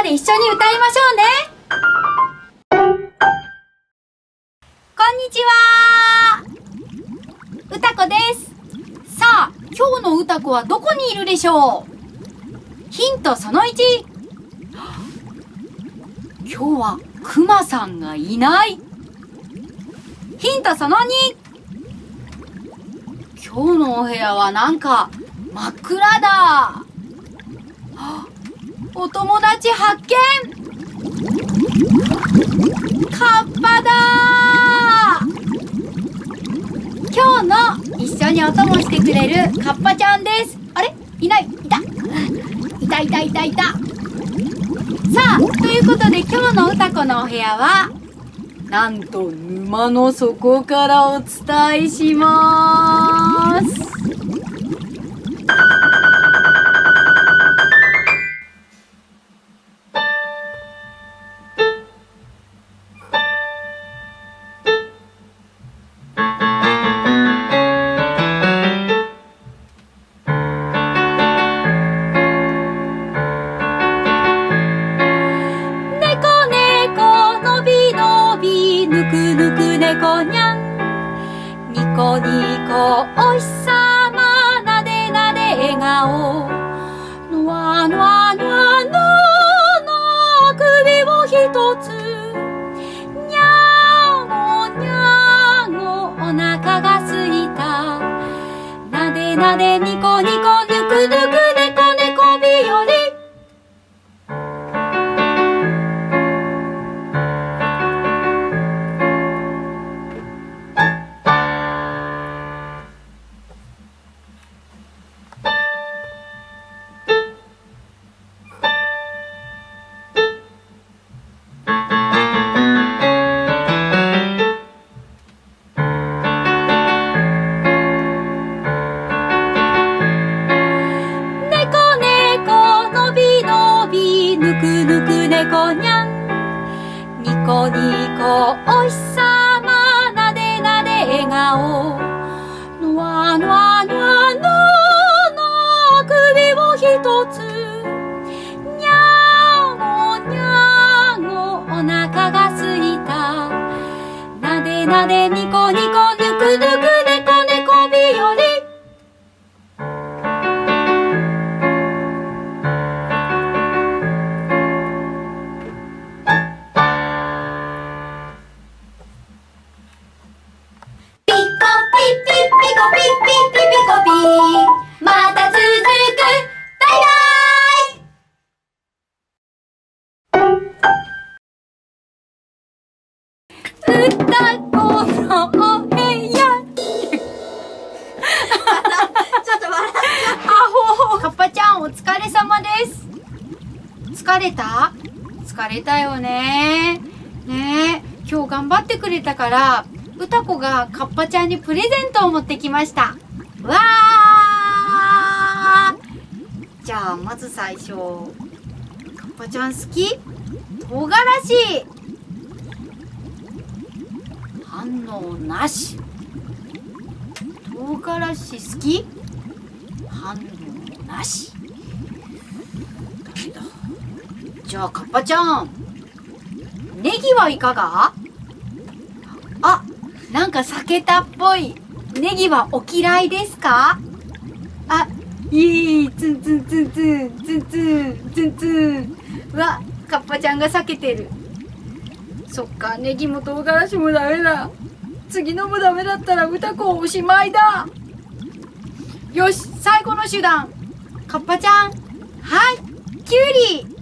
きで一緒に歌いましょうね。こんにちは。です。さあ今日のはどこにいるでしょう？ヒントその1今日はクマさんがいない。ヒントその2今日のお部屋はなんか真っ暗だ。お友達発見。カッパだ今日の一緒にお供してくれるカッパちゃんです。あれ？いない。いた。いたいたいたいた。さあ、ということで今日の歌子のお部屋は、なんと沼の底からお伝えします。ぬくぬく猫にゃんニコニコおひさまなでなで笑顔。ノわノわのわのの首をひとつにゃごにゃごおなかがすいた。なでなでニコニコおひさまなでなで笑顔。ののわのわのの首をひとつ。にゃニにゃごお腹がすいた。なでなでみこにコピッピッピッピコピまた続くバイバイ疲れた疲れたよね。ね今日頑張ってくれたから歌子がカッパちゃんにプレゼントを持ってきました。わー。じゃあまず最初。カッパちゃん好き？唐辛子。反応なし。唐辛子好き？反応なし。じゃあカッパちゃん。ネギはいかが、なんか避けたっぽい。ネギはお嫌いですか？あ、いい、ツンツンツンツン、ツンツン、ツンツン。うわ、カッパちゃんが避けてる。そっか、ネギも唐辛子もダメだ。次のもダメだったら歌子おしまいだ。よし、最後の手段。カッパちゃん。はい、キュウリ。